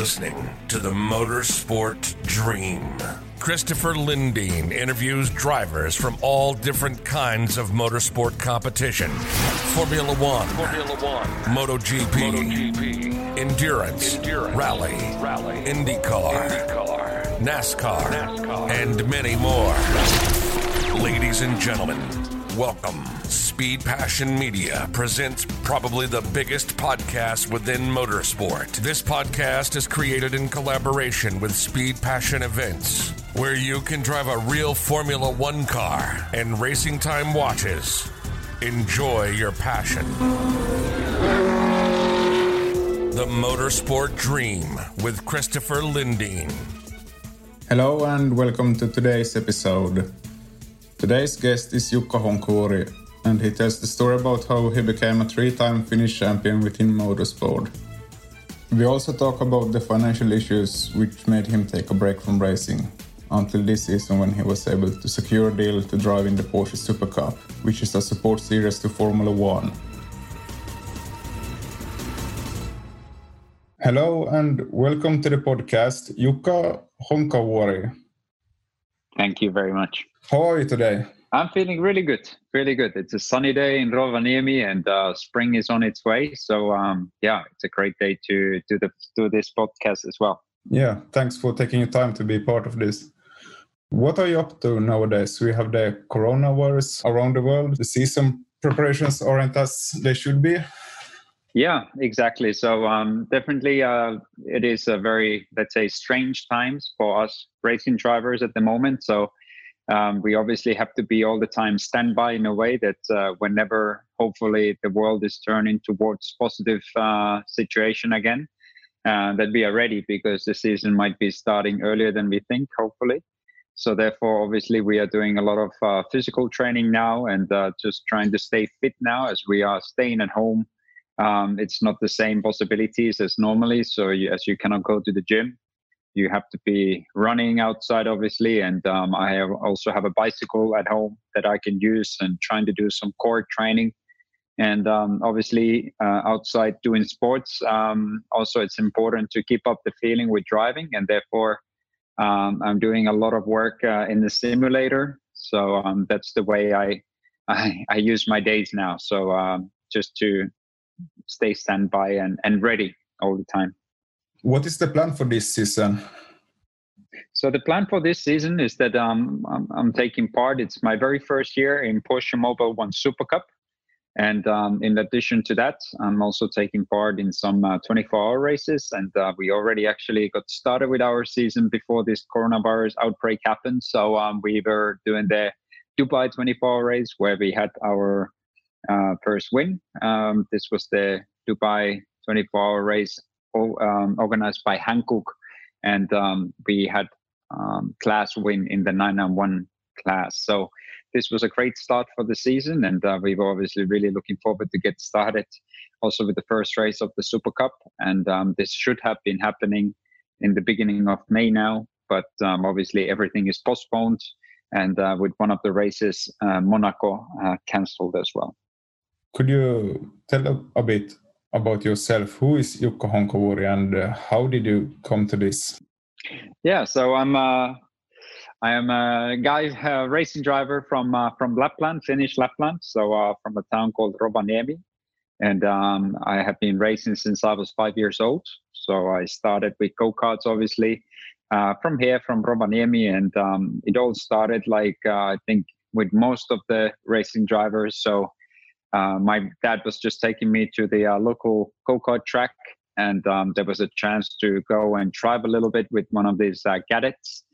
Listening to the Motorsport Dream. Christopher Lindeen interviews drivers from all different kinds of motorsport competition. Formula One, Formula One, MotoGP, MotoGP. Endurance, Endurance, Rally, Rally, IndyCar, IndyCar. NASCAR, NASCAR, and many more. Ladies and gentlemen, welcome. Speed Passion Media presents probably the biggest podcast within motorsport. This podcast is created in collaboration with Speed Passion Events, where you can drive a real Formula One car and racing time watches. Enjoy your passion. The Motorsport Dream with Christopher Lindeen. Hello and welcome to today's episode. Today's guest is Jukka Honkavuori, and he tells the story about how he became a three-time Finnish champion within motorsport. We also talk about the financial issues which made him take a break from racing until this season when he was able to secure a deal to drive in the Porsche Super Cup, which is a support series to Formula One. Hello and welcome to the podcast, Jukka Honkavuori. Thank you very much. How are you today? I'm feeling really good, really good. It's a sunny day in Rovaniemi, and uh, spring is on its way. So um, yeah, it's a great day to do the do this podcast as well. Yeah, thanks for taking your time to be part of this. What are you up to nowadays? We have the coronavirus around the world. The season preparations aren't as they should be. Yeah, exactly. So um, definitely, uh, it is a very let's say strange times for us racing drivers at the moment. So um, we obviously have to be all the time standby in a way that uh, whenever hopefully the world is turning towards positive uh, situation again uh, that we are ready because the season might be starting earlier than we think hopefully. So therefore obviously we are doing a lot of uh, physical training now and uh, just trying to stay fit now as we are staying at home. Um, it's not the same possibilities as normally. So you, as you cannot go to the gym you have to be running outside obviously and um, i have also have a bicycle at home that i can use and trying to do some core training. And um, obviously uh, outside doing sports um, also it's important to keep up the feeling with driving and therefore um, i'm doing a lot of work uh, in the simulator. So um, that's the way I, I, I use my days now. So um, just to stay standby and, and ready all the time what is the plan for this season? So the plan for this season is that um, I'm, I'm, taking part. It's my very first year in Porsche Mobil 1 Super Cup, and um, in addition to that, I'm also taking part in some 24-hour uh, races. And uh, we already actually got started with our season before this coronavirus outbreak happened. So um, we were doing the Dubai 24-hour race where we had our uh, first win. Um, this was the Dubai 24-hour race um, organized by Hankook, and um, we had um, class win in the 991 class. So this was a great start for the season, and uh, we were obviously really looking forward to get started also with the first race of the Super Cup. And um, this should have been happening in the beginning of May now, but um, obviously everything is postponed. And uh, with one of the races, uh, Monaco uh, cancelled as well. Could you tell a, a, bit about yourself? Who is Jukka Honkavuori and uh, how did you come to this? Yeah, so I'm uh, I am a guy, a racing driver from uh, from Lapland, Finnish Lapland, so uh, from a town called Rovaniemi, and um, I have been racing since I was five years old. So I started with go karts, obviously, uh, from here, from Rovaniemi, and um, it all started like uh, I think with most of the racing drivers. So uh, my dad was just taking me to the uh, local go kart track, and um, there was a chance to go and drive a little bit with one of these cadets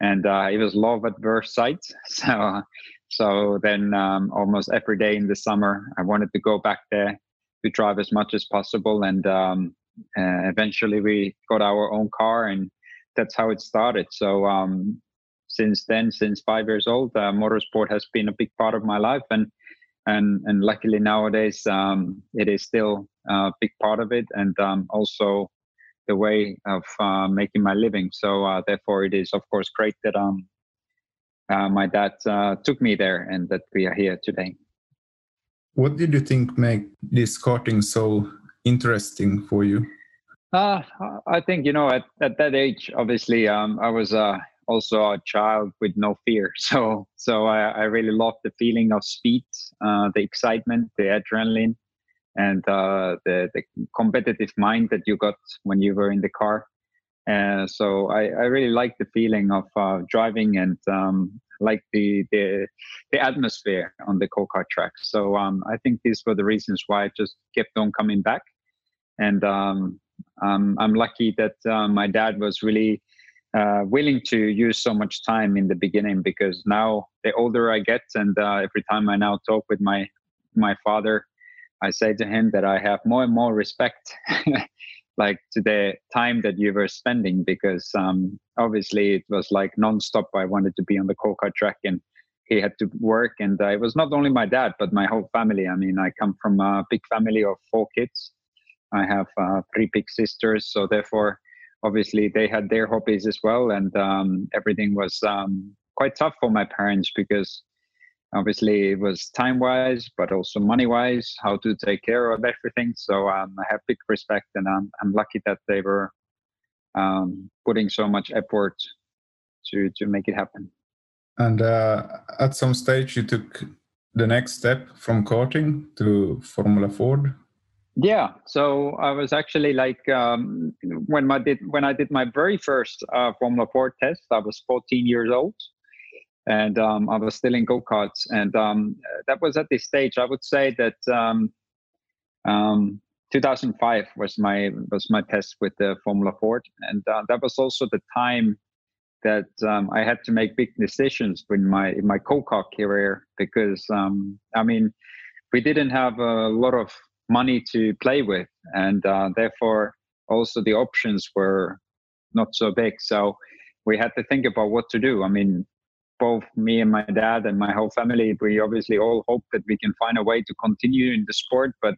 and uh, it was love at first sight. So, so then um, almost every day in the summer, I wanted to go back there to drive as much as possible, and um, uh, eventually we got our own car, and that's how it started. So um, since then, since five years old, uh, motorsport has been a big part of my life, and and and luckily nowadays um, it is still a big part of it, and um, also the way of uh, making my living. So uh, therefore, it is of course great that um, uh, my dad uh, took me there and that we are here today. What did you think made this karting so interesting for you? Uh, I think you know at, at that age, obviously, um, I was uh, also a child with no fear. So so I, I really loved the feeling of speed, uh, the excitement, the adrenaline, and uh, the the competitive mind that you got when you were in the car. Uh, so I, I really like the feeling of uh, driving and um, like the, the the atmosphere on the go-kart track. So um, I think these were the reasons why I just kept on coming back. And um, um I'm lucky that uh, my dad was really uh, willing to use so much time in the beginning because now the older I get and uh, every time I now talk with my my father I say to him that I have more and more respect, like to the time that you were spending, because um, obviously it was like nonstop. I wanted to be on the go-kart track, and he had to work, and uh, it was not only my dad but my whole family. I mean, I come from a big family of four kids. I have uh, three big sisters, so therefore, obviously, they had their hobbies as well, and um, everything was um, quite tough for my parents because obviously it was time wise but also money wise how to take care of everything. So um, i have big respect and i'm, I'm lucky that they were um, putting so much effort to to make it happen. And uh, at some stage you took the next step from karting to formula ford yeah. So i was actually like um, when my did when i did my very first uh, formula ford test i was 14 years old. And um, I was still in go karts, and um, that was at this stage. I would say that um, um 2005 was my was my test with the Formula Ford, and uh, that was also the time that um, I had to make big decisions in my in my go kart career because um, I mean we didn't have a lot of money to play with, and uh, therefore also the options were not so big. So we had to think about what to do. I mean, both me and my dad and my whole family, we obviously all hope that we can find a way to continue in the sport, but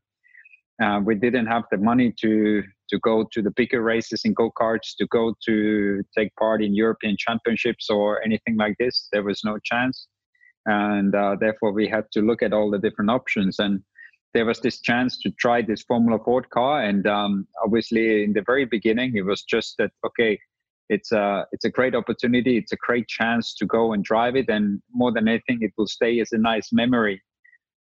uh, we didn't have the money to to go to the bigger races in go karts, to go to take part in European championships or anything like this. There was no chance, and uh, therefore we had to look at all the different options. And there was this chance to try this Formula Ford car, and um, obviously in the very beginning it was just that okay it's a it's a great opportunity. It's a great chance to go and drive it, and more than anything, it will stay as a nice memory.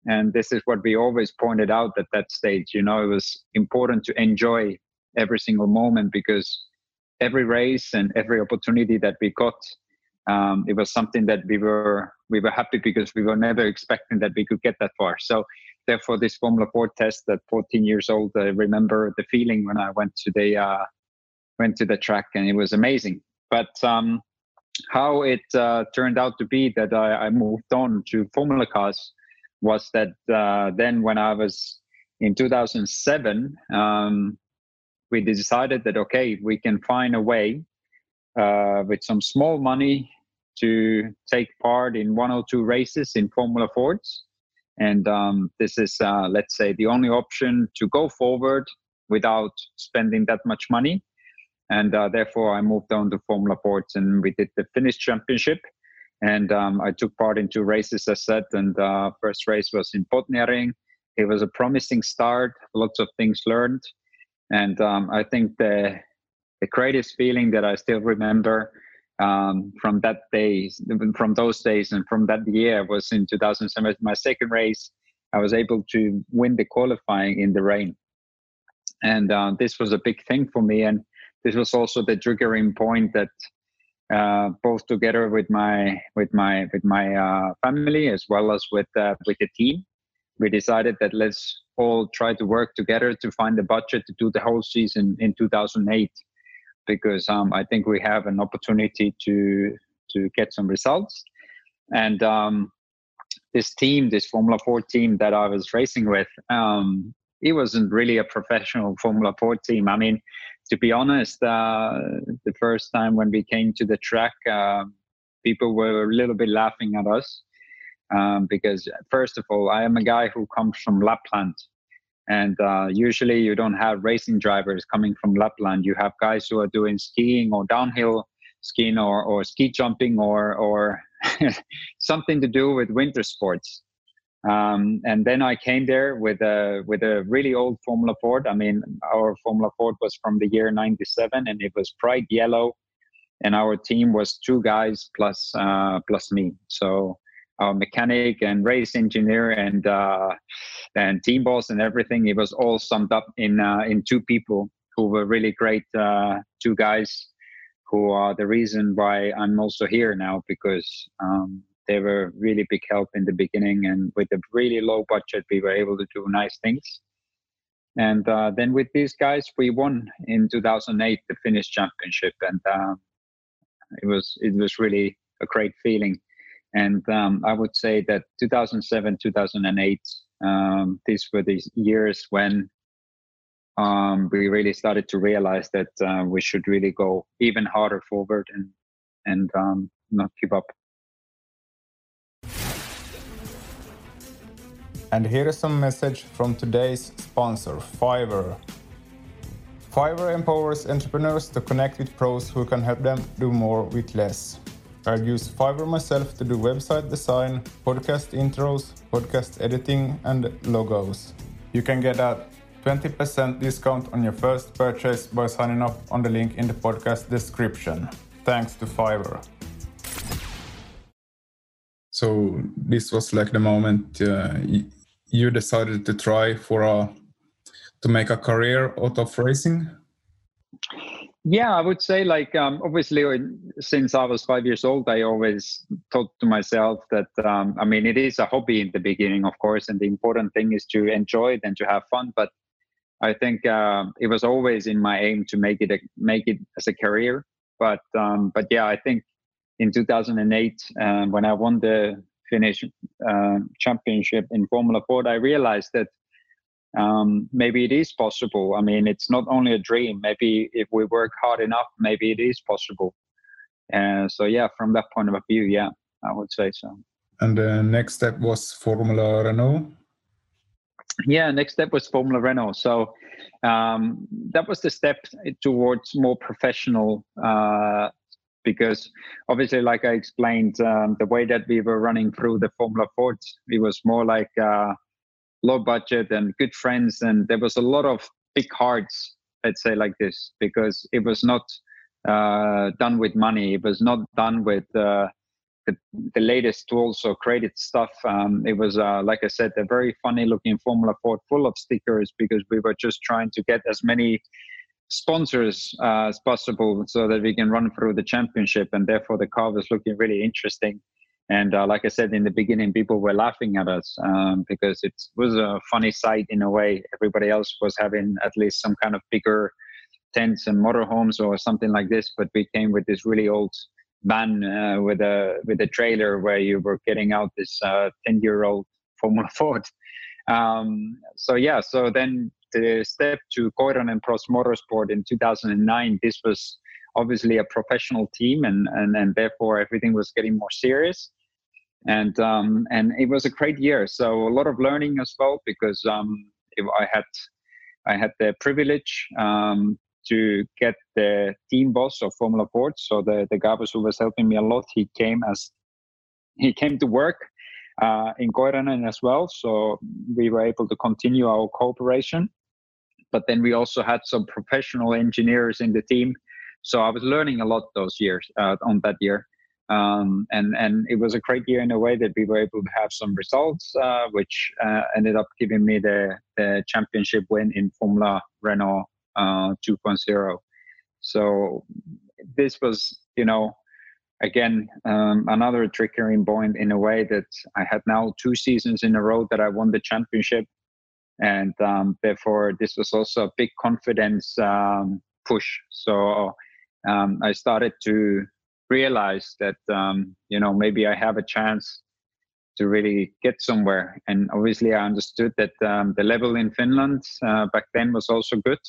And this is what we always pointed out at that stage. You know, it was important to enjoy every single moment because every race and every opportunity that we got, um, it was something that we were we were happy because we were never expecting that we could get that far. So therefore, this Formula Ford test at 14 years old, I remember the feeling when I went to the uh, went to the track and it was amazing. But um, how it uh, turned out to be that I, I, moved on to Formula cars was that uh, then when I was in 2007, um, we decided that okay, we can find a way uh, with some small money to take part in one or two races in Formula Fords. And um, this is, uh, let's say, the only option to go forward without spending that much money. And uh, therefore, I moved on to Formula Fords and we did the Finnish Championship. And um, I took part in two races, as said. And uh, first race was in Botniaring. It was a promising start, lots of things learned. And um, I think the the greatest feeling that I still remember um, from that day, from those days, and from that year was in 2007. My second race, I was able to win the qualifying in the rain, and uh, this was a big thing for me. And this was also the triggering point that uh, both together with my with my with my uh, family as well as with uh, with the team, we decided that let's all try to work together to find the budget to do the whole season in 2008 because um, I think we have an opportunity to to get some results. And um, this team, this Formula Ford team that I was racing with, um, it wasn't really a professional Formula Ford team. I mean, to be honest, uh, the first time when we came to the track, uh, people were a little bit laughing at us um, because, first of all, I am a guy who comes from Lapland. And uh, usually you don't have racing drivers coming from Lapland. You have guys who are doing skiing or downhill skiing or, or ski jumping or, or something to do with winter sports. Um, and then I came there with a with a really old Formula Ford. I mean, our Formula Ford was from the year '97, and it was bright yellow. And our team was two guys plus uh, plus me. So our mechanic and race engineer and uh, and team boss and everything. It was all summed up in uh, in two people who were really great. Uh, two guys who are the reason why I'm also here now because um, they were really big help in the beginning. And with a really low budget, we were able to do nice things. And uh, then with these guys, we won in 2008 the Finnish championship, and uh, it was it was really a great feeling and um, I would say that 2007, 2008, um, these were the years when um, we really started to realize that uh, we should really go even harder forward and and um, not give up. And here is some message from today's sponsor, Fiverr. Fiverr empowers entrepreneurs to connect with pros who can help them do more with less. I use Fiverr myself to do website design, podcast intros, podcast editing, and logos. You can get a 20% discount on your first purchase by signing up on the link in the podcast description. Thanks to Fiverr. So this was like the moment uh, you decided to try for a to make a career out of racing. Yeah, I would say like um, obviously since I was five years old, I always thought to myself that um, I mean it is a hobby in the beginning, of course, and the important thing is to enjoy it and to have fun. But I think uh, it was always in my aim to make it a, make it as a career. But um, but yeah, I think in 2008 um, when I won the Finnish uh, championship in Formula Ford, I realized that um, maybe it is possible. I mean, it's not only a dream. Maybe if we work hard enough, maybe it is possible. And uh, so, yeah, from that point of view, yeah, I would say so. And the next step was Formula Renault. Yeah, next step was Formula Renault. So um, that was the step towards more professional. Uh, because obviously, like I explained, um, the way that we were running through the Formula Fords, it was more like uh, low budget and good friends and there was a lot of big hearts let's say like this because it was not uh, done with money. It was not done with uh, the, the, latest tools or created stuff. Um, it was uh, like i said a very funny looking formula ford full of stickers because we were just trying to get as many sponsors uh, as possible so that we can run through the championship and therefore the car was looking really interesting and uh, like I said in the beginning, people were laughing at us um, because it was a funny sight in a way. Everybody else was having at least some kind of bigger tents and motorhomes or something like this, but we came with this really old van uh, with a with a trailer where you were getting out this uh, ten year old Formula Ford. Um, so yeah, so then the step to Koiranen Bros Motorsport in 2009. This was obviously a professional team, and and and therefore everything was getting more serious. And um, and it was a great year. So a lot of learning as well because um, I had I had the privilege um, to get the team boss of Formula Ford. So the the guy who was helping me a lot, he came as he came to work uh, in Koiranen as well. So we were able to continue our cooperation. But then we also had some professional engineers in the team. So I was learning a lot those years uh, on that year. Um, and and it was a great year in a way that we were able to have some results, uh, which uh, ended up giving me the, the championship win in Formula Renault uh, 2.0. So this was, you know, again um, another triggering point in a way that I had now two seasons in a row that I won the championship, and um, therefore this was also a big confidence um, push. So um, I started to realize that um, you know maybe I have a chance to really get somewhere. And obviously, I understood that um, the level in Finland uh, back then was also good.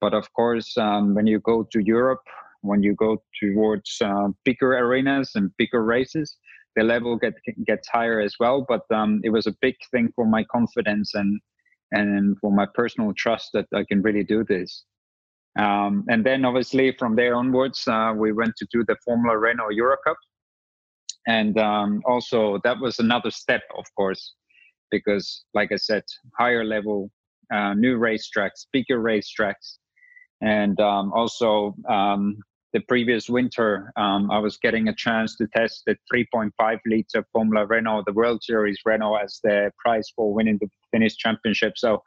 But of course, when you go to Europe when you go towards uh, bigger arenas and bigger races, the level get, gets higher as well. But um, it was a big thing for my confidence and and for my personal trust that I can really do this. Um, and then obviously from there onwards, uh, we went to do the Formula Renault Euro Cup. And um, also that was another step, of course, because like I said, higher level, uh, new racetracks, bigger racetracks, and um, also um, the previous winter, um, I was getting a chance to test the 3.5 liter Formula Renault, the World Series Renault, as the prize for winning the Finnish championship. So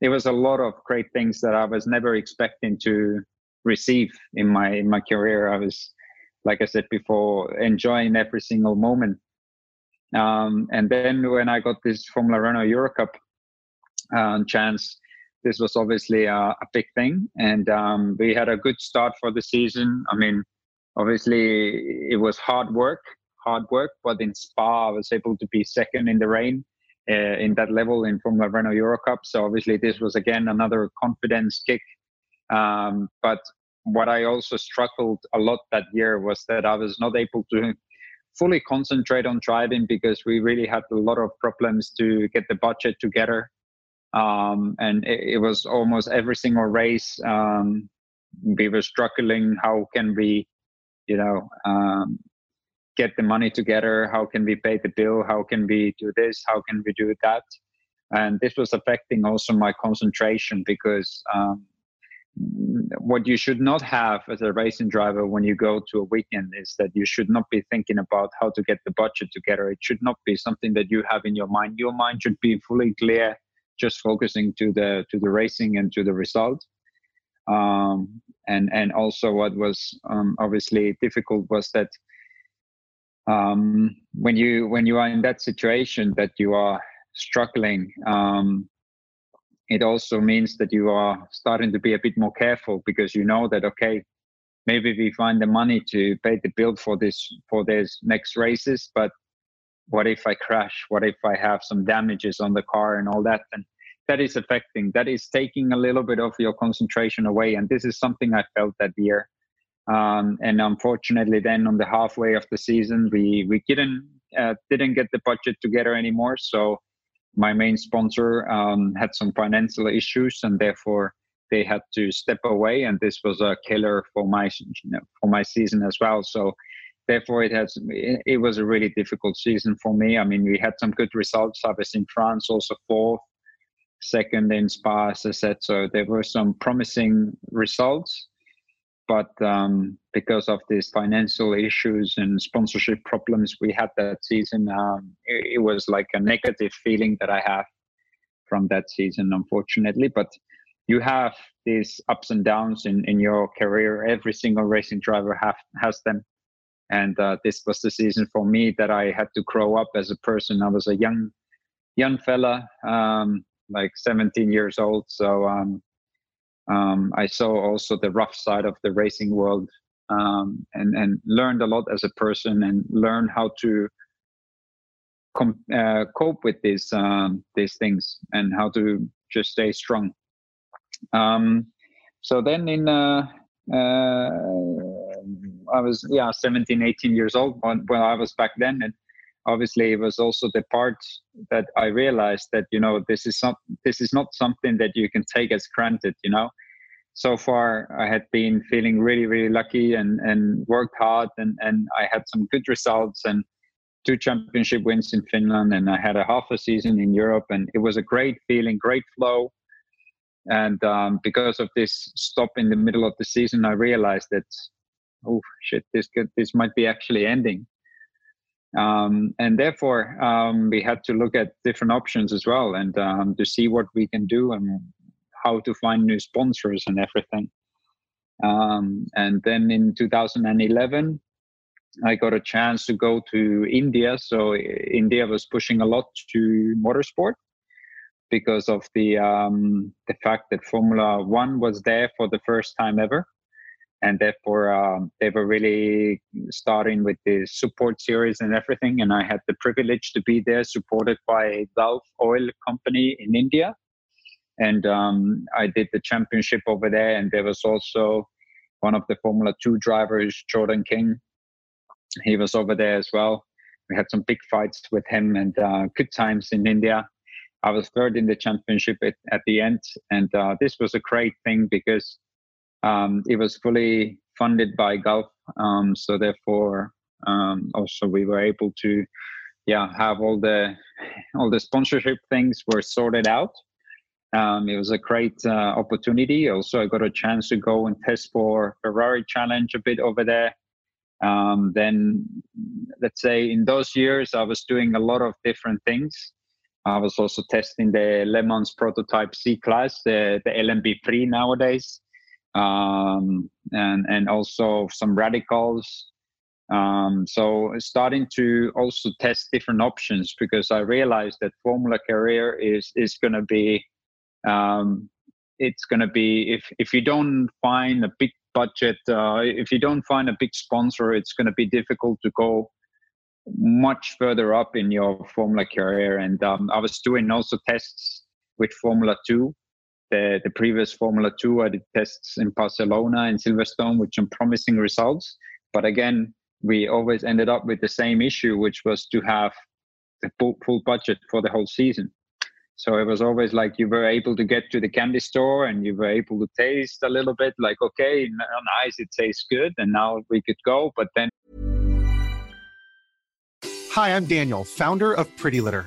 it was a lot of great things that I was never expecting to receive in my in my career. I was, like I said before, enjoying every single moment. Um, and then when I got this Formula Renault Euro Cup uh, chance, this was obviously a, a big thing, and um, we had a good start for the season. I mean, obviously it was hard work, hard work, but in Spa I was able to be second in the rain uh, in that level in Formula Renault Euro Cup. So obviously this was again another confidence kick. Um, but what I also struggled a lot that year was that I was not able to fully concentrate on driving because we really had a lot of problems to get the budget together um, and it, it, was almost every single race um, we were struggling how can we you know um, get the money together? How can we pay the bill? How can we do this? How can we do that? And this was affecting also my concentration because um, what you should not have as a racing driver when you go to a weekend is that you should not be thinking about how to get the budget together. It should not be something that you have in your mind. Your mind should be fully clear just focusing to the to the racing and to the result. Um, and and also what was um, obviously difficult was that um, when you when you are in that situation that you are struggling, um, it also means that you are starting to be a bit more careful because you know that okay, maybe we find the money to pay the bill for this for these next races, but what if I crash? What if I have some damages on the car and all that? And that is affecting, that is taking a little bit of your concentration away. And this is something I felt that year. Um, and unfortunately, then on the halfway of the season, we we didn't uh, didn't get the budget together anymore. So my main sponsor um, had some financial issues, and therefore they had to step away. And this was a killer for my for my season as well. So therefore it has it was a really difficult season for me i mean we had some good results i was in france also fourth second in spa as i said so there were some promising results but um, because of these financial issues and sponsorship problems we had that season um, it, it, was like a negative feeling that i have from that season unfortunately but you have these ups and downs in, in your career every single racing driver have has them and uh, this was the season for me that I had to grow up as a person. I was a young, young fella, um, like 17 years old. So um, I saw also the rough side of the racing world, um, and and learned a lot as a person, and learned how to com- uh, cope with these um, these things, and how to just stay strong. Um, so then in uh, uh, I was yeah 17, 18 years old when, when I was back then, and obviously it was also the part that I realized that you know this is not this is not something that you can take as granted. You know, so far I had been feeling really really lucky and and worked hard and and I had some good results and two championship wins in Finland and I had a half a season in Europe and it was a great feeling, great flow. And um, because of this stop in the middle of the season, I realized that oh shit, this could this might be actually ending. Um, and therefore, um, we had to look at different options as well, and um, to see what we can do and how to find new sponsors and everything. Um, and then in 2011, I got a chance to go to India. So India was pushing a lot to motorsport because of the um, the fact that Formula One was there for the first time ever, and therefore um, they were really starting with the support series and everything. And I had the privilege to be there, supported by a Gulf Oil Company in India, and um, I did the championship over there. And there was also one of the Formula Two drivers, Jordan King. He was over there as well. We had some big fights with him and uh, good times in India I was third in the championship at, at the end, and uh, this was a great thing because um, it was fully funded by Gulf. Um, so therefore, um, also we were able to, yeah, have all the all the sponsorship things were sorted out. Um, it was a great uh, opportunity. Also, I got a chance to go and test for Ferrari Challenge a bit over there. Um, then, let's say in those years, I was doing a lot of different things. I was also testing the Le Mans prototype C class, the, the LMP3 nowadays, um, and and also some radicals. Um, so starting to also test different options because I realized that Formula Career is is going to be um, it's going to be if if you don't find a big budget, uh, if you don't find a big sponsor, it's going to be difficult to go much further up in your Formula career. And um, I was doing also tests with Formula Two. The, the previous Formula Two, I did tests in Barcelona and Silverstone with some promising results. But again, we always ended up with the same issue, which was to have the full, full budget for the whole season. So it was always like you were able to get to the candy store and you were able to taste a little bit, like, okay, on ice it tastes good, and now we could go. But then Hi, I'm Daniel, founder of Pretty Litter.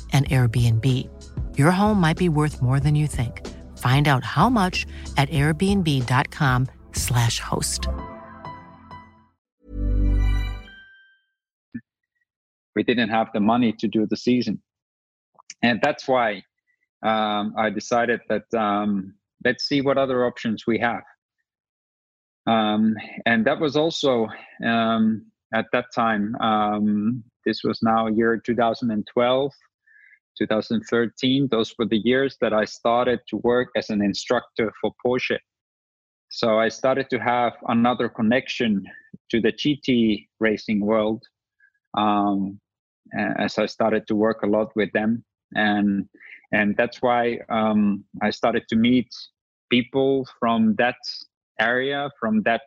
an Airbnb. Your home might be worth more than you think. Find out how much at airbnb.com/slash host. we didn't have the money to do the season, and that's why um, I decided that um, let's see what other options we have. Um, and that was also um, at that time. Um, this was now year 2012, 2013. Those were the years that I started to work as an instructor for Porsche. So I started to have another connection to the GT racing world um, as I started to work a lot with them, and and that's why um, I started to meet people from that area, from that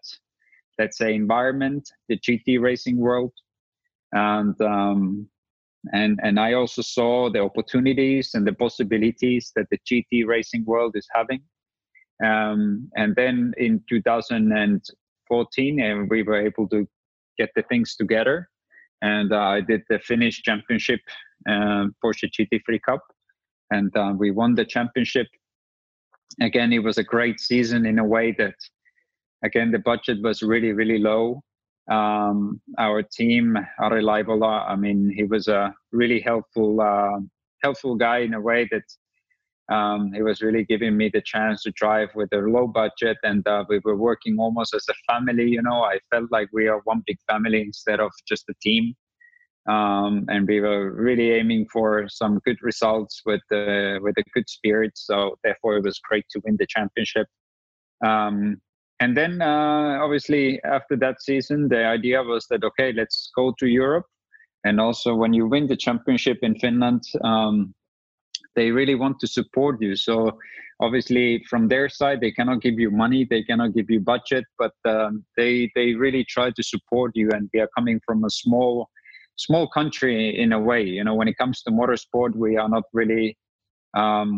let's say environment, the GT racing world, and um, and and I also saw the opportunities and the possibilities that the GT racing world is having. Um, and then in 2014, and we were able to get the things together, and uh, I did the Finnish Championship uh, Porsche GT3 Cup, and uh, we won the championship. Again, it was a great season in a way that, again, the budget was really really low um, our team, Ari Laivola, I mean, he was a really helpful, uh, helpful guy in a way that um, he was really giving me the chance to drive with a low budget, and uh, we were working almost as a family. You know, I felt like we are one big family instead of just a team. Um, and we were really aiming for some good results with the with a good spirit. So therefore, it was great to win the championship. Um, and then uh, obviously after that season the idea was that okay let's go to europe. And also when you win the championship in finland um, they really want to support you. So obviously from their side they cannot give you money they cannot give you budget but um, they they really try to support you. And we are coming from a small small country in a way. You know when it comes to motorsport we are not really um,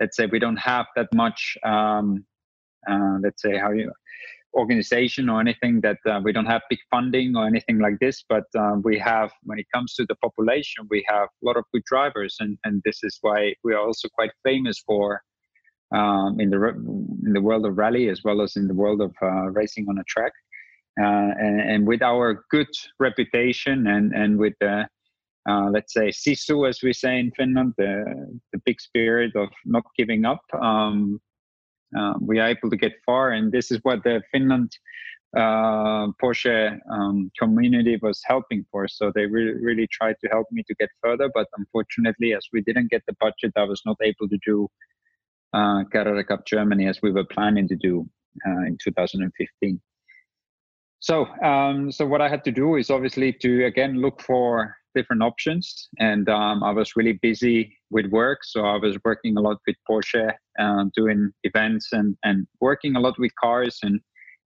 let's say we don't have that much um, let's say how you organization or anything that uh, we don't have big funding or anything like this but uh, we have when it comes to the population we have a lot of good drivers and and this is why we are also quite famous for um, in the in the world of rally as well as in the world of uh, racing on a track. Uh, and, and, with our good reputation and and with the uh, let's say sisu as we say in Finland the the big spirit of not giving up um, um, we are able to get far, and this is what the Finland uh, Porsche um, community was helping for. So they really, really tried to help me to get further. But unfortunately, as we didn't get the budget, I was not able to do uh, Carrera Cup Germany as we were planning to do uh, in 2015. So, um, so what I had to do is obviously to again look for different options. And um, I was really busy with work. So I was working a lot with Porsche, uh, doing events and, and working a lot with cars and,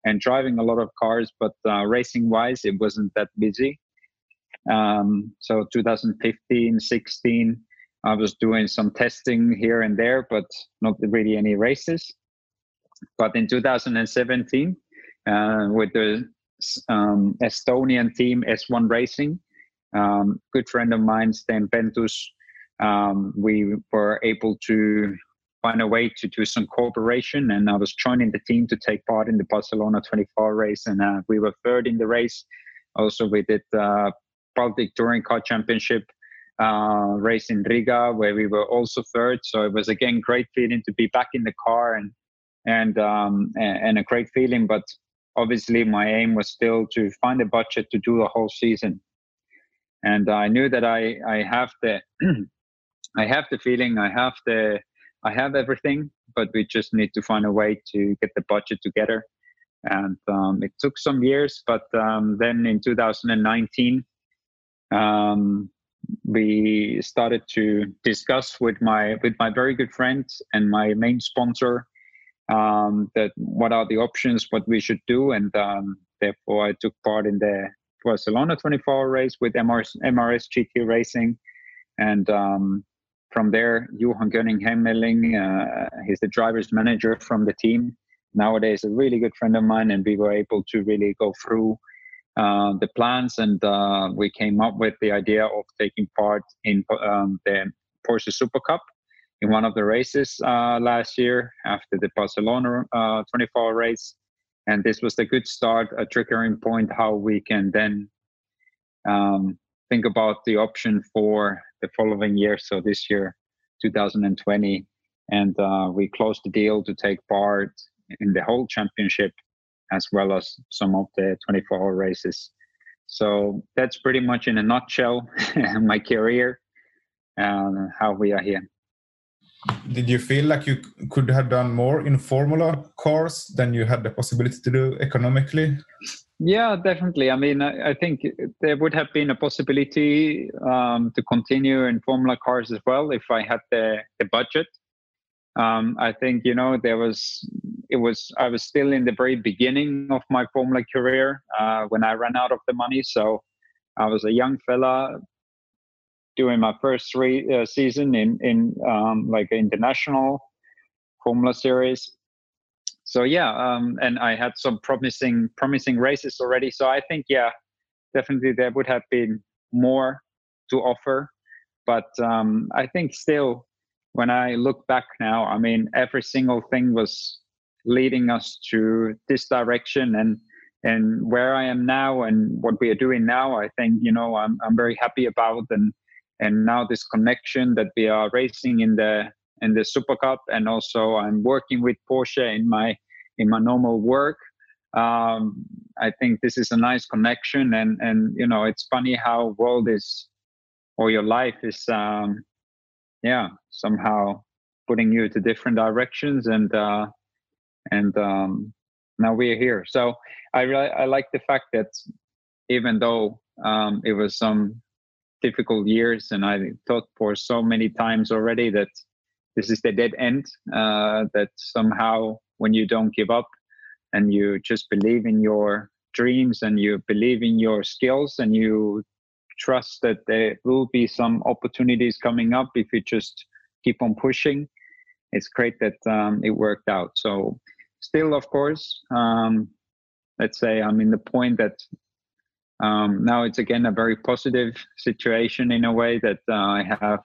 and driving a lot of cars. But uh, racing wise, it wasn't that busy. Um, so 2015, 16, I was doing some testing here and there, but not really any races. But in 2017, uh, with the um, Estonian team S1 Racing, um, good friend of mine, Sten Pentus, um, we were able to find a way to do some cooperation. And I was joining the team to take part in the Barcelona 24 race. And uh, we were third in the race. Also, we did uh, Baltic Touring Car Championship uh, race in Riga, where we were also third. So it was again great feeling to be back in the car and and um, and a great feeling. But obviously, my aim was still to find a budget to do the whole season and I knew that I I have the I have the feeling I have the I have everything, but we just need to find a way to get the budget together. And um, it took some years, but um, then in 2019, um, we started to discuss with my with my very good friend and my main sponsor um, that what are the options, what we should do, and um, therefore I took part in the Barcelona 24 race with MRS, MRS GT Racing. And um, from there, Johan Gunning Hemmeling, uh, he's the driver's manager from the team. Nowadays, a really good friend of mine, and we were able to really go through uh, the plans, and uh, we came up with the idea of taking part in um, the Porsche Super Cup in one of the races uh, last year after the Barcelona uh, 24 race and this was the good start a triggering point how we can then um, think about the option for the following year. So this year, 2020, and uh, we closed the deal to take part in the whole championship as well as some of the 24 hour races. So that's pretty much in a nutshell my career and how we are here. Did you feel like you could have done more in Formula cars than you had the possibility to do economically? Yeah, definitely. I mean, I, I think there would have been a possibility um, to continue in Formula cars as well if I had the, the budget. Um, I think you know there was it was I was still in the very beginning of my Formula career uh, when I ran out of the money. So I was a young fella doing my first three uh, season in in um, like international Formula series. So yeah, um, and I had some promising promising races already. So I think yeah, definitely there would have been more to offer, but um, I think still when I look back now, I mean every single thing was leading us to this direction and and where I am now and what we are doing now, I think you know I'm I'm very happy about and and now this connection that we are racing in the in the Supercup, and also I'm working with Porsche in my in my normal work. Um, I think this is a nice connection, and and you know it's funny how world is or your life is, um, yeah, somehow putting you to different directions, and uh, and um, now we're here. So I really I like the fact that even though um, it was some difficult years, and I thought for so many times already that this is the dead end. Uh, that somehow, when you don't give up and you just believe in your dreams and you believe in your skills and you trust that there will be some opportunities coming up if you just keep on pushing. It's great that um, it worked out. So, still, of course, um, let's say I'm in the point that um, now it's again a very positive situation in a way that uh, I have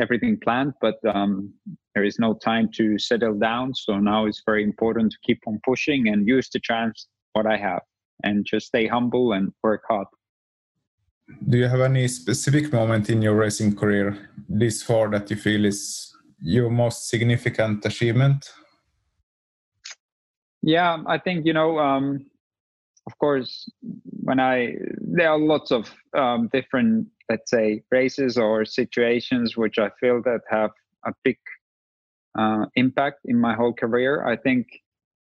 everything planned, but um, there is no time to settle down. So now it's very important to keep on pushing and use the chance what I have and just stay humble and work hard. Do you have any specific moment in your racing career this far that you feel is your most significant achievement? Yeah, I think you know um, of course, when I there are lots of um, different, let's say, races or situations which I feel that have a big uh, impact in my whole career. I think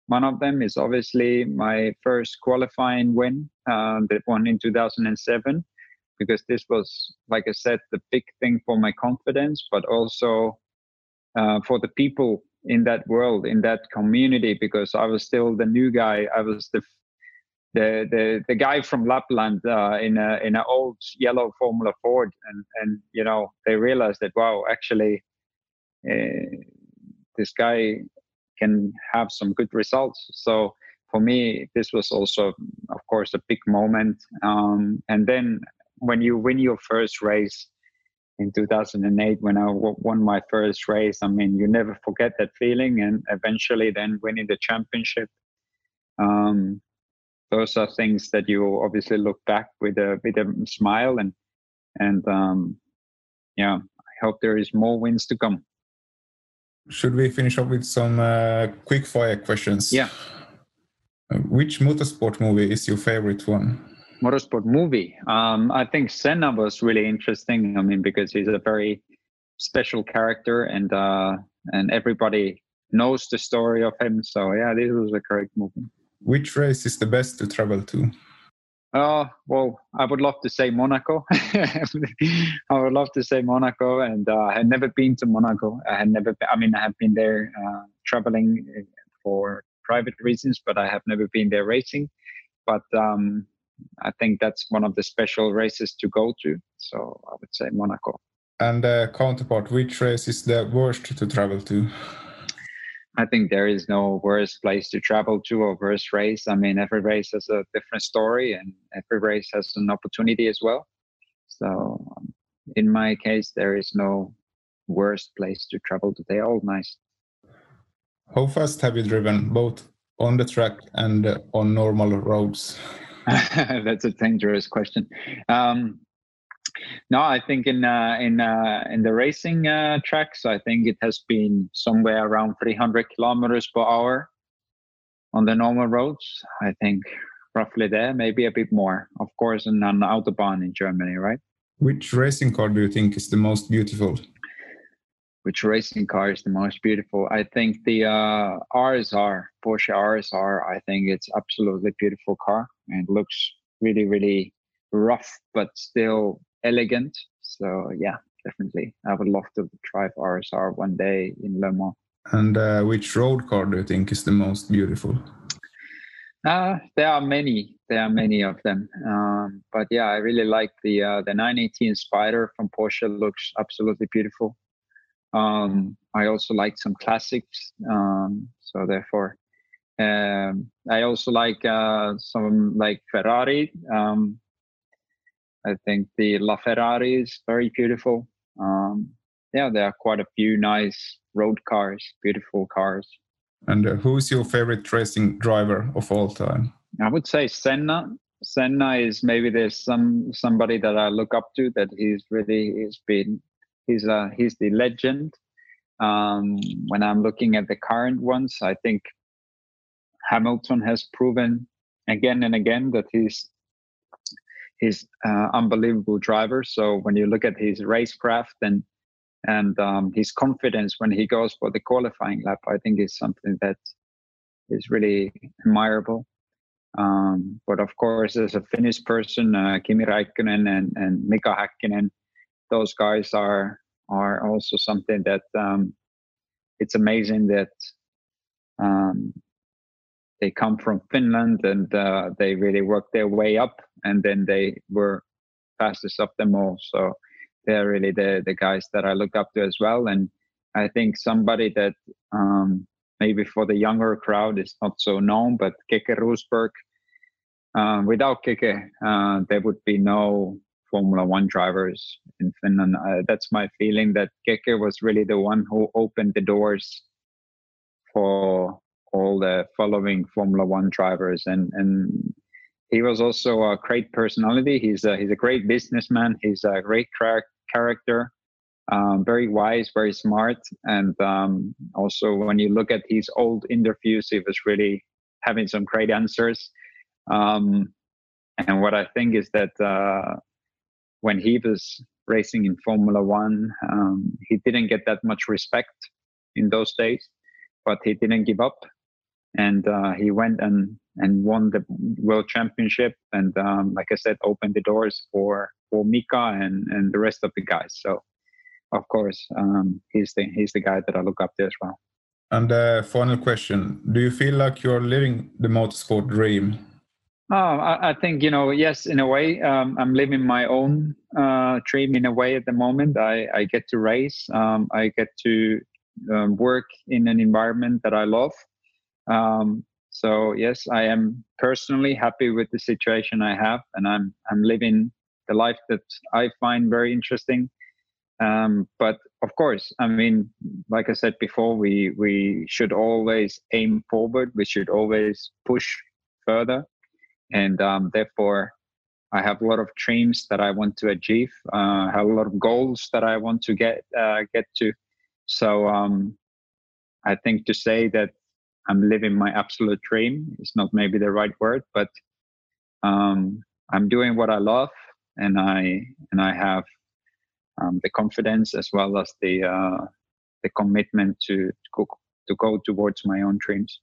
one of them is obviously my first qualifying win, uh, that one in 2007, because this was, like I said, the big thing for my confidence, but also uh, for the people in that world, in that community, because I was still the new guy. I was the the the the guy from Lapland uh, in a in an old yellow Formula Ford, and and you know they realized that wow, actually, uh, this guy can have some good results. So for me, this was also, of course, a big moment. Um, and then when you win your first race in 2008, when I won my first race, I mean, you never forget that feeling. And eventually, then winning the championship. Um, those are things that you obviously look back with a with a smile and and um, yeah, I hope there is more wins to come. Should we finish up with some uh, quick fire questions? Yeah. Uh, which motorsport movie is your favorite one? Motorsport movie. Um, I think Senna was really interesting. I mean, because he's a very special character, and uh, and everybody knows the story of him. So yeah, this was a great movie. Which race is the best to travel to? Oh, well, I would love to say Monaco. I would love to say Monaco, and uh, I had never been to Monaco. I had never, been, I mean, I have been there uh, traveling uh, for private reasons, but I have never been there racing. But um, I think that's one of the special races to go to. So I would say Monaco. And uh, counterpart, which race is the worst to travel to? I think there is no worse place to travel to or worse race. I mean, every race has a different story and every race has an opportunity as well. So, um, in my case, there is no worst place to travel to. They're all nice. How fast have you driven, both on the track and uh, on normal roads? That's a dangerous question. Um, No, I think in uh, in uh, in the racing uh, tracks, I think it has been somewhere around 300 kilometers per hour on the normal roads. I think roughly there, maybe a bit more. Of course, in an autobahn in Germany, right? Which racing car do you think is the most beautiful? Which racing car is the most beautiful? I think the uh, RSR, Porsche RSR. I think it's absolutely beautiful car and looks really, really rough, but still elegant. So yeah, definitely, I would love to drive RSR one day in Le Mans. And uh, which road car do you think is the most beautiful? Uh, there are many. There are many of them. Um, but yeah, I really like the uh, the 918 Spyder from Porsche. Looks absolutely beautiful. Um, I also like some classics. Um, so therefore, um, I also like uh, some like Ferrari. Um, I think the LaFerrari is very beautiful. Um, yeah, there are quite a few nice road cars, beautiful cars. And uh, who's your favorite racing driver of all time? I would say Senna. Senna is maybe there's some somebody that I look up to that he's really he's been he's uh he's the legend. Um, when I'm looking at the current ones, I think Hamilton has proven again and again that he's he's uh, unbelievable driver. So when you look at his racecraft and and um, his confidence when he goes for the qualifying lap, I think is something that is really admirable. Um, but of course, as a Finnish person, uh, Kimi Räikkönen and, and Mika Häkkinen, those guys are are also something that um, it's amazing that um, they come from Finland and uh, they really work their way up, and then they were fastest of them all. So they're really the the guys that I look up to as well. And I think somebody that um, maybe for the younger crowd is not so known, but Keke Rosberg. Uh, without Keke, uh, there would be no Formula One drivers in Finland. Uh, that's my feeling that Keke was really the one who opened the doors for all the following Formula One drivers, and and he was also a great personality. He's a, he's a great businessman. He's a great char- character, um, very wise, very smart, and um, also when you look at his old interviews, he was really having some great answers. Um, and what I think is that uh, when he was racing in Formula One, um, he didn't get that much respect in those days, but he didn't give up, and uh, he went and and won the world championship and um, like i said opened the doors for for mika and and the rest of the guys. So of course um, he's the he's the guy that i look up to as well. And uh, final question. Do you feel like you're living the motorsport dream? Oh i, I think you know yes in a way. Um, i'm living my own uh, dream in a way at the moment. I i get to race. Um, i get to um, work in an environment that i love um, so yes, I am personally happy with the situation I have, and I'm I'm living the life that I find very interesting. Um, but of course, I mean, like I said before, we we should always aim forward. We should always push further, and um, therefore, I have a lot of dreams that I want to achieve. Uh, I have a lot of goals that I want to get uh, get to. So um, I think to say that I'm living my absolute dream. It's not maybe the right word, but um, I'm doing what I love, and I and I have um, the confidence as well as the uh, the commitment to to go, to go towards my own dreams.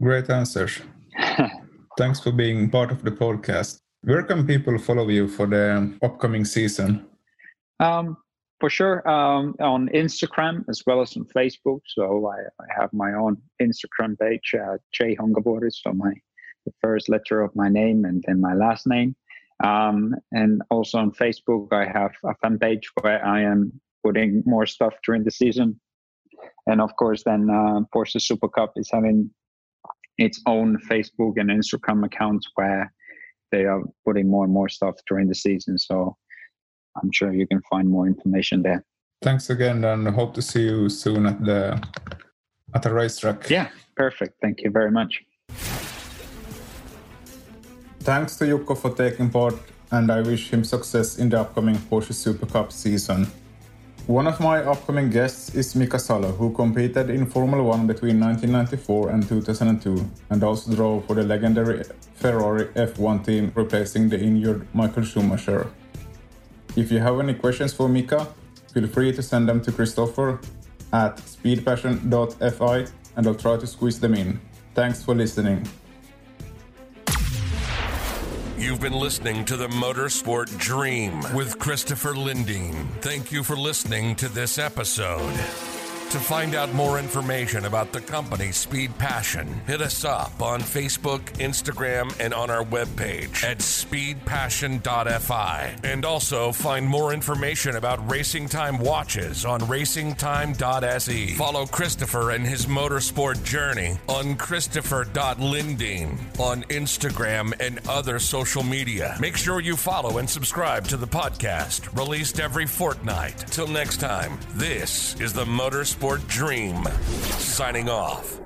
Great answers. Thanks for being part of the podcast. Where can people follow you for the upcoming season? Um, for sure um, on Instagram as well as on Facebook. So I, I have my own Instagram page, uh, Jay Honkavuori, so my the first letter of my name and then my last name. Um, and also on Facebook, I have a fan page where I am putting more stuff during the season. And of course, then uh, Porsche Supercup is having its own Facebook and Instagram accounts where they are putting more and more stuff during the season. So I'm sure you can find more information there. Thanks again, and hope to see you soon at the at the racetrack. Yeah, perfect. Thank you very much. Thanks to Jukka for taking part and I wish him success in the upcoming Porsche Supercup season. One of my upcoming guests is Mika Salo, who competed in Formula One between 1994 and 2002, and also drove for the legendary Ferrari F1 team, replacing the injured Michael Schumacher. If you have any questions for Mika, feel free to send them to Christopher at speedpassion.fi and I'll try to squeeze them in. Thanks for listening. You've been listening to the Motorsport Dream with Christopher Lindeen. Thank you for listening to this episode. To find out more information about the company Speed Passion, hit us up on Facebook, Instagram, and on our webpage at speedpassion.fi. And also find more information about Racing Time watches on racingtime.se. Follow Christopher and his motorsport journey on christopher.lindeen on Instagram and other social media. Make sure you follow and subscribe to the podcast, released every fortnight. Till next time, this is the Motorsport Dream. Signing off.